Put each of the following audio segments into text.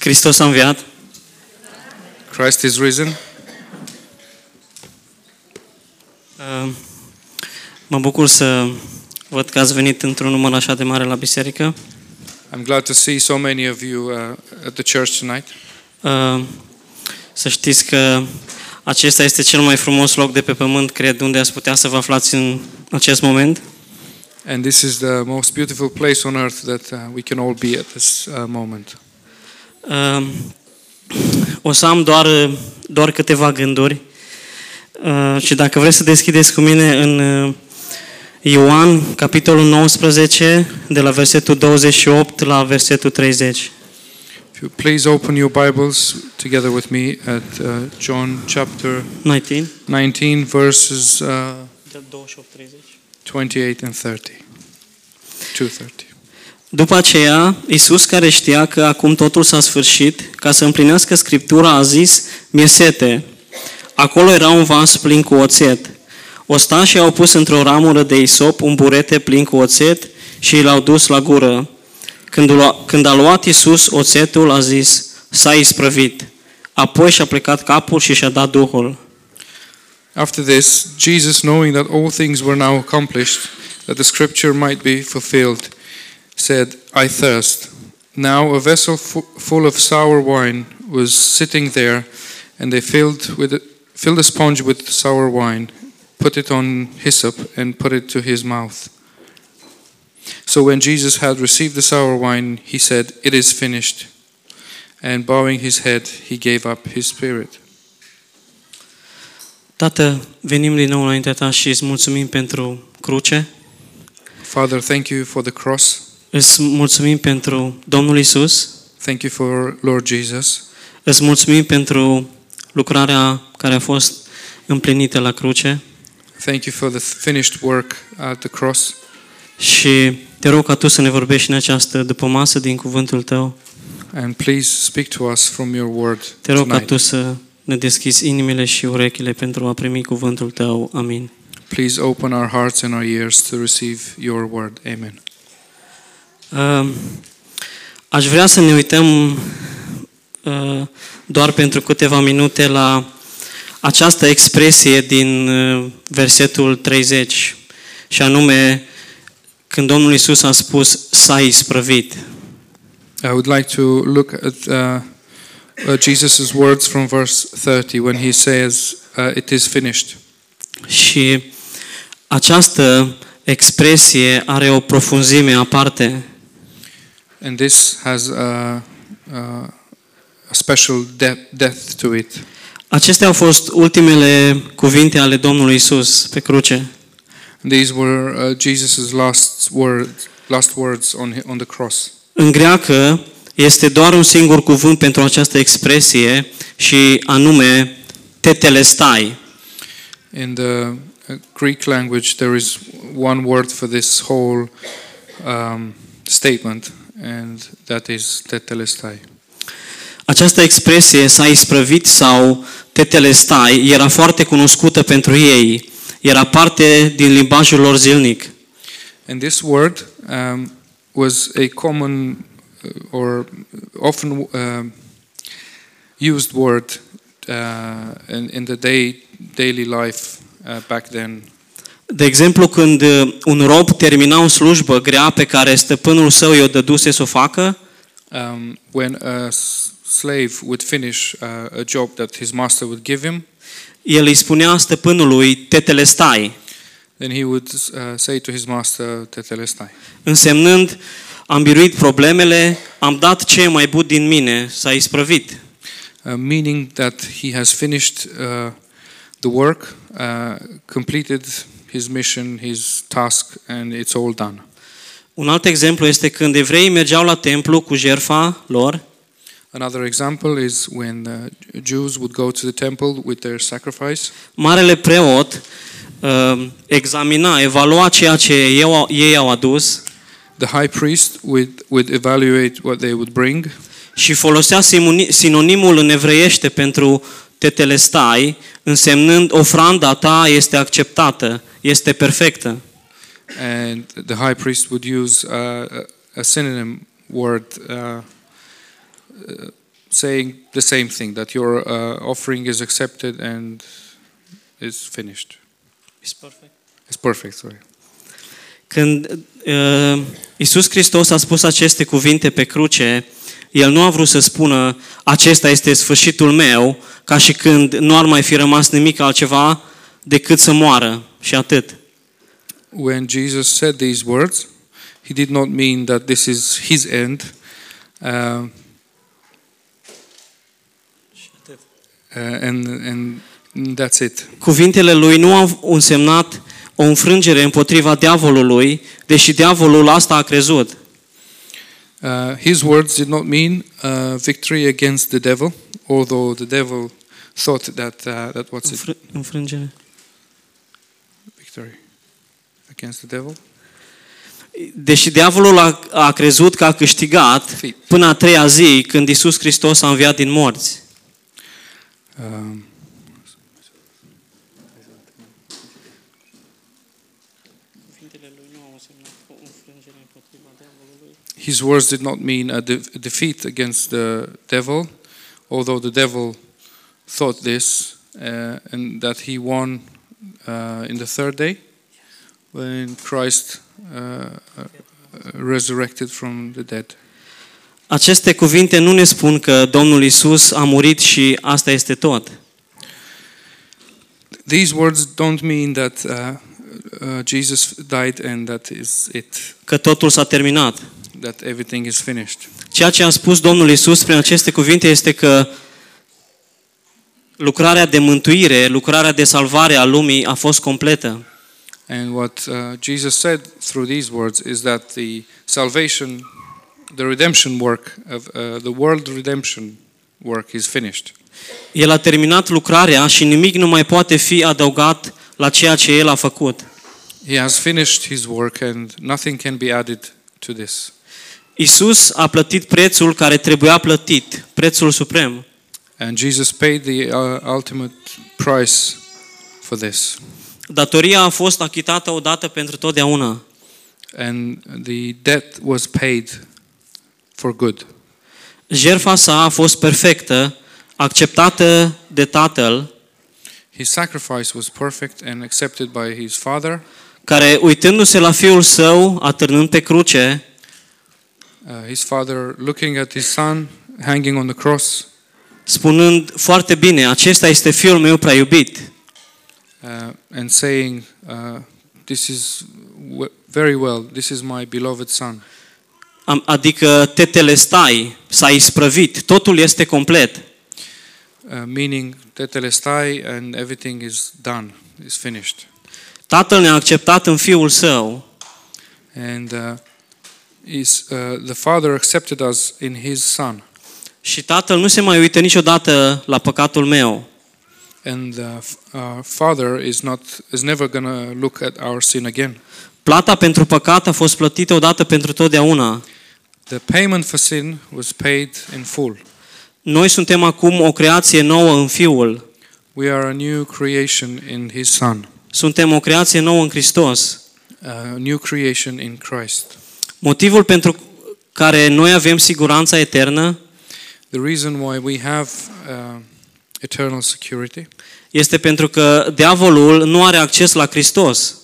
Hristos a înviat. Christ is risen. Uh, Mă bucur să văd că ați venit într-un număr așa de mare la biserică. I'm glad to see so many of you uh, at the church tonight. Uh, Să știți că acesta este cel mai frumos loc de pe pământ, cred, unde ați putea să vă aflați în acest moment. And this is the most beautiful place on earth that uh, we can all be at this uh, moment. Uh, O să am doar, doar câteva gânduri Uh, și dacă vreți să deschideți cu mine în uh, Ioan, capitolul 19, de la versetul 28 la versetul 30. If you please open your Bibles together with me at uh, John chapter 19. 19, verses uh, 28, 30. 28 and 30. 230. După aceea, Iisus, care știa că acum totul s-a sfârșit, ca să împlinească Scriptura, a zis, mi sete. Acolo era un vas plin cu oțet. Ostașii au pus într-o ramură de isop un burete plin cu oțet și l-au dus la gură. Când, lua- când a luat Iisus oțetul, a zis, s-a isprăvit. Apoi și-a plecat capul și și-a dat Duhul. After this, Jesus, knowing that all things were now accomplished, that the scripture might be fulfilled, said, I thirst. Now a vessel fu- full of sour wine was sitting there, and they filled, with it, filled a sponge with sour wine, put it on hyssop, and put it to his mouth. So when Jesus had received the sour wine, he said, It is finished. And bowing his head, he gave up his spirit. Tată, venim din nou înaintea Ta și îți mulțumim pentru cruce. Father, thank you for the cross. Îți mulțumim pentru Domnul Isus. Thank you for Lord Jesus. Îți mulțumim pentru lucrarea care a fost împlinită la cruce Thank you for the finished work at the cross. și te rog ca Tu să ne vorbești în această după masă din cuvântul Tău. And please speak to us from your word Te rog ca tonight. Tu să ne deschizi inimile și urechile pentru a primi cuvântul Tău. Amin. Please open our hearts and our ears to receive your word. Amen. Uh, Aș vrea să ne uităm uh, doar pentru câteva minute la această expresie din uh, versetul 30 și anume când Domnul Isus a spus s-a isprăvit. I would like to look at uh, uh, Jesus' words from verse 30 when he says, uh, It is finished. Și această expresie are o profunzime aparte. And this has a, a, a special de- depth to it. Acestea au fost ultimele cuvinte ale Domnului Isus pe cruce. These were uh, Jesus' last words, last words on, hi- on the cross. În greacă este doar un singur cuvânt pentru această expresie și anume tetelestai. In the uh, Greek language, there is one word for this whole um, statement, and that is tetelestai. Această expresie s-a isprăvit sau tetelestai era foarte cunoscută pentru ei. Era parte din limbajul lor zilnic. And this word um, was a common uh, or often uh, used word uh, in, in the day, daily life uh, back then. De exemplu, când uh, un rob termina o slujbă grea pe care stăpânul său i-o dăduse să o facă, Um, when a s- slave would finish uh, a job that his master would give him, el îi spunea stăpânului tetelestai, then he would uh, say to his master, Tetelestai, însemnând am biruit problemele, am dat ce e mai bun din mine, s-a isprăvit. uh, meaning that he has finished uh, the work, uh, completed his mission, his task, and it's all done. Un alt exemplu este când evreii mergeau la templu cu jertfa lor Another example is when the Jews would go to the temple with their sacrifice. Marele preot uh, examina, evalua ceea ce ei au, ei au adus The high priest would, would evaluate what they would bring, și folosea simoni- sinonimul în evreiește pentru tetelestai, însemnând ofranda ta este acceptată, este perfectă. and the high priest would use uh, a- a synonym word uh, uh, saying the same thing that your uh, offering is accepted and is finished. It's perfect, sorry. Când uh, Isus Hristos a spus aceste cuvinte pe cruce, El nu a vrut să spună acesta este sfârșitul meu, ca și când nu ar mai fi rămas nimic altceva decât să moară și atât. When Jesus said these words, he did not mean that this is his end. Uh, uh, and, and that's it. Cuvintele lui nu au însemnat o înfrângere împotriva diavolului, deși diavolul asta a crezut. Uh, his words did not mean uh, victory against the devil, although the devil thought that uh, that was it. Înfr- înfrângere. Victory against the devil. Deși diavolul a, a crezut că a câștigat până a treia zi când Isus Hristos a înviat din morți. Um, his words did not mean a, de- a defeat against the devil, although the devil thought this, uh, and that he won uh, in the third day when Christ uh, uh, resurrected from the dead. Aceste cuvinte nu ne spun că Domnul Isus a murit și asta este tot. These words don't mean that uh, uh, Jesus died and that is it, Că totul s-a terminat. that everything is finished. Ceea ce a spus Domnul Isus prin aceste cuvinte este că lucrarea de mântuire, lucrarea de salvare a lumii a fost completă. And what uh, Jesus said through these words is that the salvation, the redemption work of uh, the world redemption work is finished. El a terminat lucrarea și nimic nu mai poate fi adăugat la ceea ce El a făcut. He has finished his work and nothing can be added to this. Isus a plătit prețul care trebuia plătit, prețul suprem. And Jesus paid the uh, ultimate price for this. Datoria a fost achitată odată pentru totdeauna. And the debt was paid for good. Jertfa sa a fost perfectă, acceptată de Tatăl, His sacrifice was perfect and accepted by his Father. care, uitându-se la Fiul Său, atârnând pe cruce, Uh, his Father looking at his Son hanging on the cross spunând foarte bine, acesta este Fiul meu prea iubit. uh, and saying, uh, This is w- very well, this is my beloved Son. Am- Adică te telestai, s-a isprăvit, totul este complet. Uh, meaning, tetelestai and everything is done, is finished. Tatăl ne-a acceptat în Fiul Său And uh, is, uh, the Father accepted us in His Son. Și Tatăl nu se mai uită niciodată la păcatul meu. And uh, f- our Father is, not, is never going to look at our sin again. Plata pentru păcat a fost plătită odată pentru totdeauna. The payment for sin was paid in full. Noi suntem acum o creație nouă în Fiul. We are a new creation in His Son, Suntem o creație nouă în Hristos. a new creation in Christ. Motivul pentru care noi avem siguranța eternă The reason why we have uh, eternal security este pentru că diavolul nu are acces la Hristos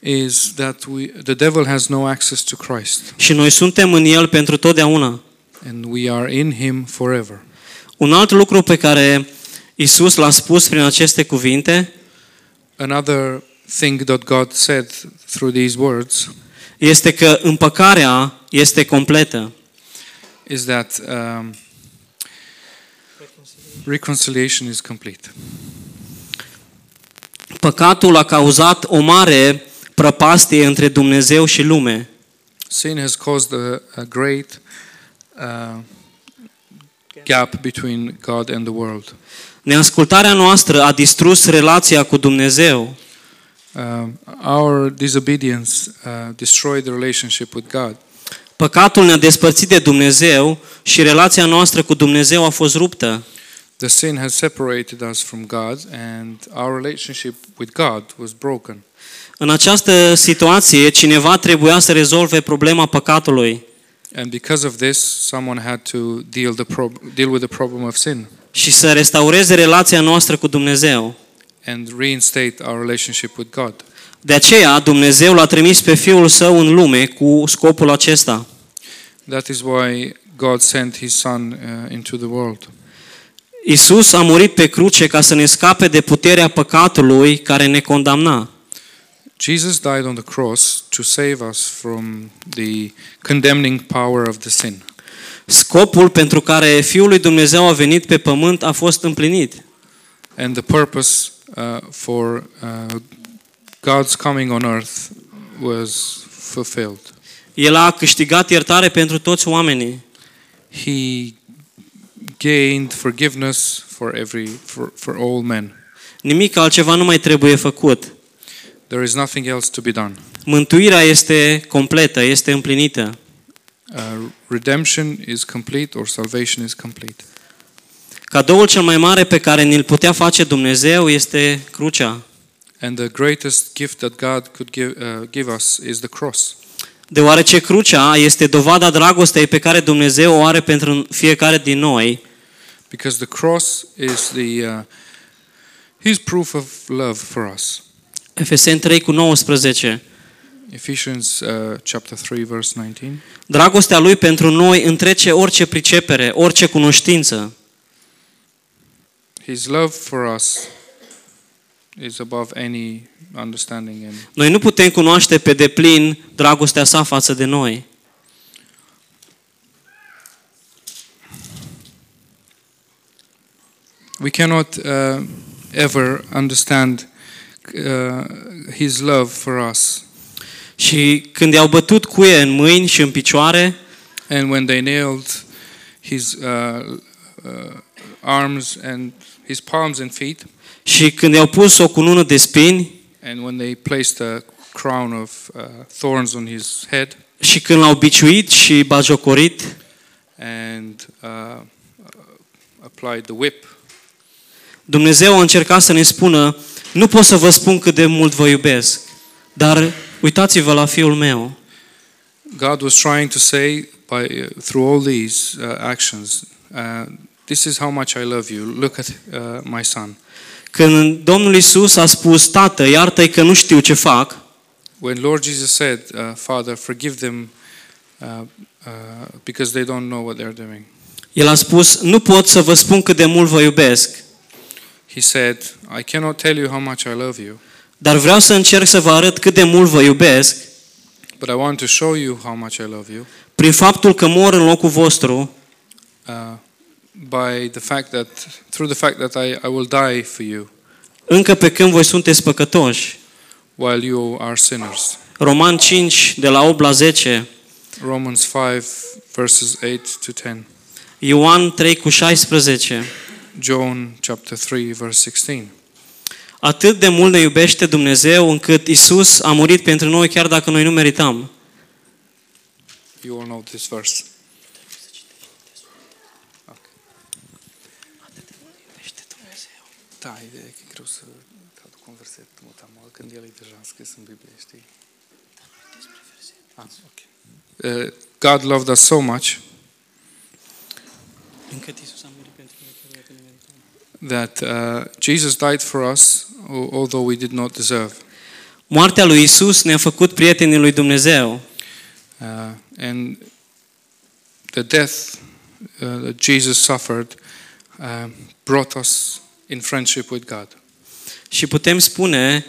is that we, the devil has no access to Christ, și noi suntem în El pentru totdeauna. and we are in Him forever. Un alt lucru pe care Isus l-a spus prin aceste cuvinte Another thing that God said through these words este că împăcarea este completă. is that um, reconciliation is complete. Păcatul a cauzat o mare prăpastie între Dumnezeu și lume. Sin has caused a, a great uh, gap between God and the world. Neascultarea noastră a distrus relația cu Dumnezeu. Um, our disobedience uh, destroyed the relationship with God. Păcatul ne-a despărțit de Dumnezeu și relația noastră cu Dumnezeu a fost ruptă. The sin has separated us from God, and our relationship with God was broken. În această situație, cineva trebuia să rezolve problema păcatului. And because of this, someone had to deal, the prob- deal with the problem of sin și să restaureze relația noastră cu Dumnezeu. and reinstate our relationship with God. De aceea Dumnezeu l-a trimis pe Fiul Său în lume cu scopul acesta. That is why God sent His Son uh, into the world. Isus a murit pe cruce ca să ne scape de puterea păcatului care ne condamna. Jesus died on the cross to save us from the condemning power of the sin. Scopul pentru care Fiul lui Dumnezeu a venit pe pământ a fost împlinit. And the purpose uh, for uh, God's coming on earth was fulfilled. El a câștigat iertare pentru toți oamenii. He gained forgiveness for every for, for all men. Nimic altceva nu mai trebuie făcut. There is nothing else to be done. Mântuirea este completă, este împlinită. Uh, redemption is complete or salvation is complete. Cadoul cel mai mare pe care ni-l putea face Dumnezeu este crucea. And the greatest gift that God could give, uh, give us is the cross. Deoarece crucea este dovada dragostei pe care Dumnezeu o are pentru fiecare din noi, Because the cross is the uh, His proof of love for us. Efeseni 3 cu 19, Ephesians uh, chapter 3 verse 19. dragostea lui pentru noi întrece orice pricepere, orice cunoștință. His love for us is above any understanding and Noi nu putem cunoaște pe deplin dragostea sa față de noi. we cannot uh, ever understand uh, his love for us. Și când i-au bătut cuie în mâini și în picioare, And when they nailed his uh, uh, arms and his palms and feet, și când i-au pus o cunună de spini, and when they placed a crown of uh, thorns on his head, și când l-au biciuit și bajocorit, and uh, uh, applied the whip, Dumnezeu a încercat să ne spună, nu pot să vă spun cât de mult vă iubesc, dar uitați-vă la fiul meu. God was trying to say by uh, through all these uh, actions, uh, this is how much I love you. Look at uh, my son. Când Domnul Isus a spus, Tată, iartă-i că nu știu ce fac, When Lord Jesus said, uh, Father, forgive them uh, uh, because they don't know what they're doing, El a spus, nu pot să vă spun cât de mult vă iubesc, He said, I cannot tell you how much I love you, dar vreau să încerc să vă arăt cât de mult vă iubesc but I want to show you how much I love you prin faptul că mor în locul vostru uh, by the fact that, through the fact that I, I will die for you încă pe când voi sunteți păcătoși. while you are sinners. Roman 5, de la 8 la 10, Romans 5, verses 8 to 10. Ioan 3 cu 16. John chapter 3, verse 16. Atât de mult ne iubește Dumnezeu încât Isus a murit pentru noi chiar dacă noi nu meritam. You all know this verse. Da, e că e greu să traduc un verset mutamal când el e deja scris în Biblie, știi? Ah, ok. Uh, God loved us so much Încât Isus a murit pentru noi chiar dacă nu meritam. that uh, Jesus died for us, al- although we did not deserve. Moartea lui Isus ne-a făcut prietenii lui Dumnezeu. Uh, and the death uh, that Jesus suffered uh, brought us in friendship with God. Și putem spune,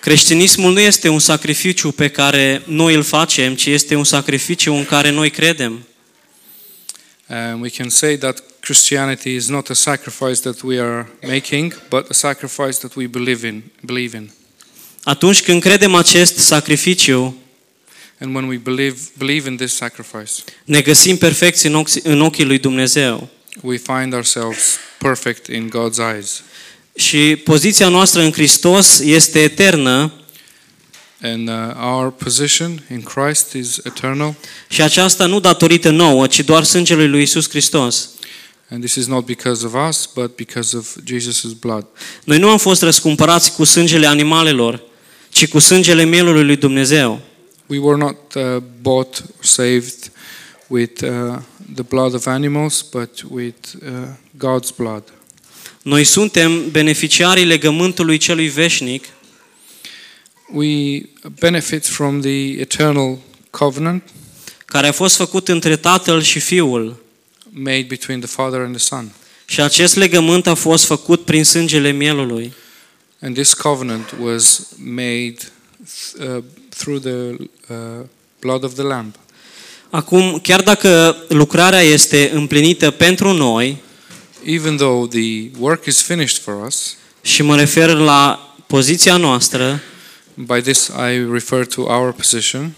creștinismul nu este un sacrificiu pe care noi îl facem, ci este un sacrificiu în care noi credem. And we can say that Christianity is not a sacrifice that we are making, but a sacrifice that we believe in. Believe in. Atunci când credem acest sacrificiu, And when we believe believe in this sacrifice, ne găsim perfecți în, ochi, în ochii lui Dumnezeu. We find ourselves perfect in God's eyes. Și poziția noastră în Hristos este eternă And uh, our position in Christ is eternal. și aceasta nu datorită nouă, ci doar sângelui lui Isus Hristos. And this is not because of us, but because of Jesus' blood. Noi nu am fost răscumpărați cu sângele animalelor, ci cu sângele mielului lui Dumnezeu. We were not uh, bought or saved with uh, the blood of animals, but with uh, God's blood. Noi suntem beneficiarii legământului celui veșnic We benefit from the eternal covenant care a fost făcut între Tatăl și Fiul. made between the Father and the Son. Și acest legământ a fost făcut prin sângele mielului. And this covenant was made uh, through the uh, blood of the Lamb. Acum, chiar dacă lucrarea este împlinită pentru noi, Even though the work is finished for us, și mă refer la poziția noastră, by this I refer to our position,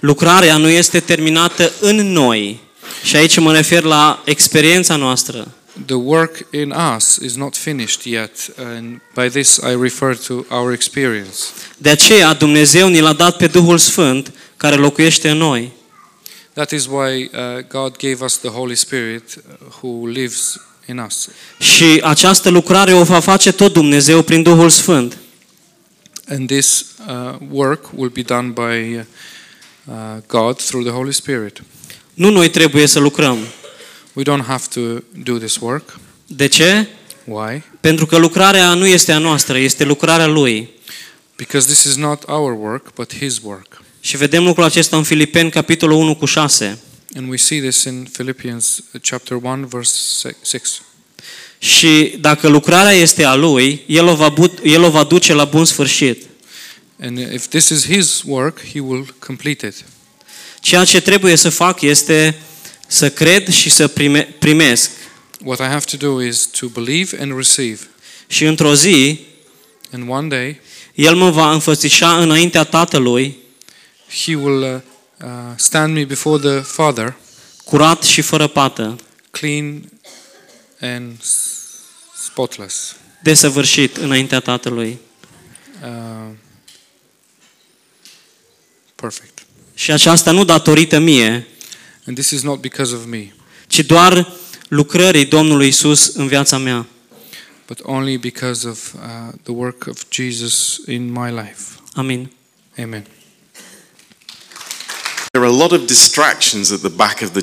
lucrarea nu este terminată în noi. Și aici mă refer la experiența noastră. the work in us is not finished yet, and by this I refer to our experience. De aceea Dumnezeu ni l-a dat pe Duhul Sfânt care locuiește în noi. That is why uh, God gave us the Holy Spirit uh, who lives in us. Și această lucrare o va face tot Dumnezeu prin Duhul Sfânt. And this uh, work will be done by uh, uh, God through the Holy Spirit. Nu noi trebuie să lucrăm. We don't have to do this work. De ce? Why? Pentru că lucrarea nu este a noastră, este lucrarea Lui. Because this is not our work, but His work. Și vedem lucrul acesta în Filipeni, capitolul 1 cu 6. And we see this in Philippians uh, chapter 1, verse 6. Și dacă lucrarea este a Lui, El o va, bu- el o va duce la bun sfârșit. And if this is His work, He will complete it. Ceea ce trebuie să fac este să cred și să prime- primesc. What I have to do is to believe and receive. Și într-o zi, And one day, El mă va înfățișa înaintea Tatălui, He will uh, uh, stand me before the Father, curat și fără pată, clean and s- spotless. desăvârșit înaintea Tatălui. Uh, perfect. Și aceasta nu datorită mie, And this is not because of me, ci doar lucrării Domnului Isus în viața mea. but only because of uh, the work of Jesus in my life. Amin. Amen. There are a lot of distractions at the back of the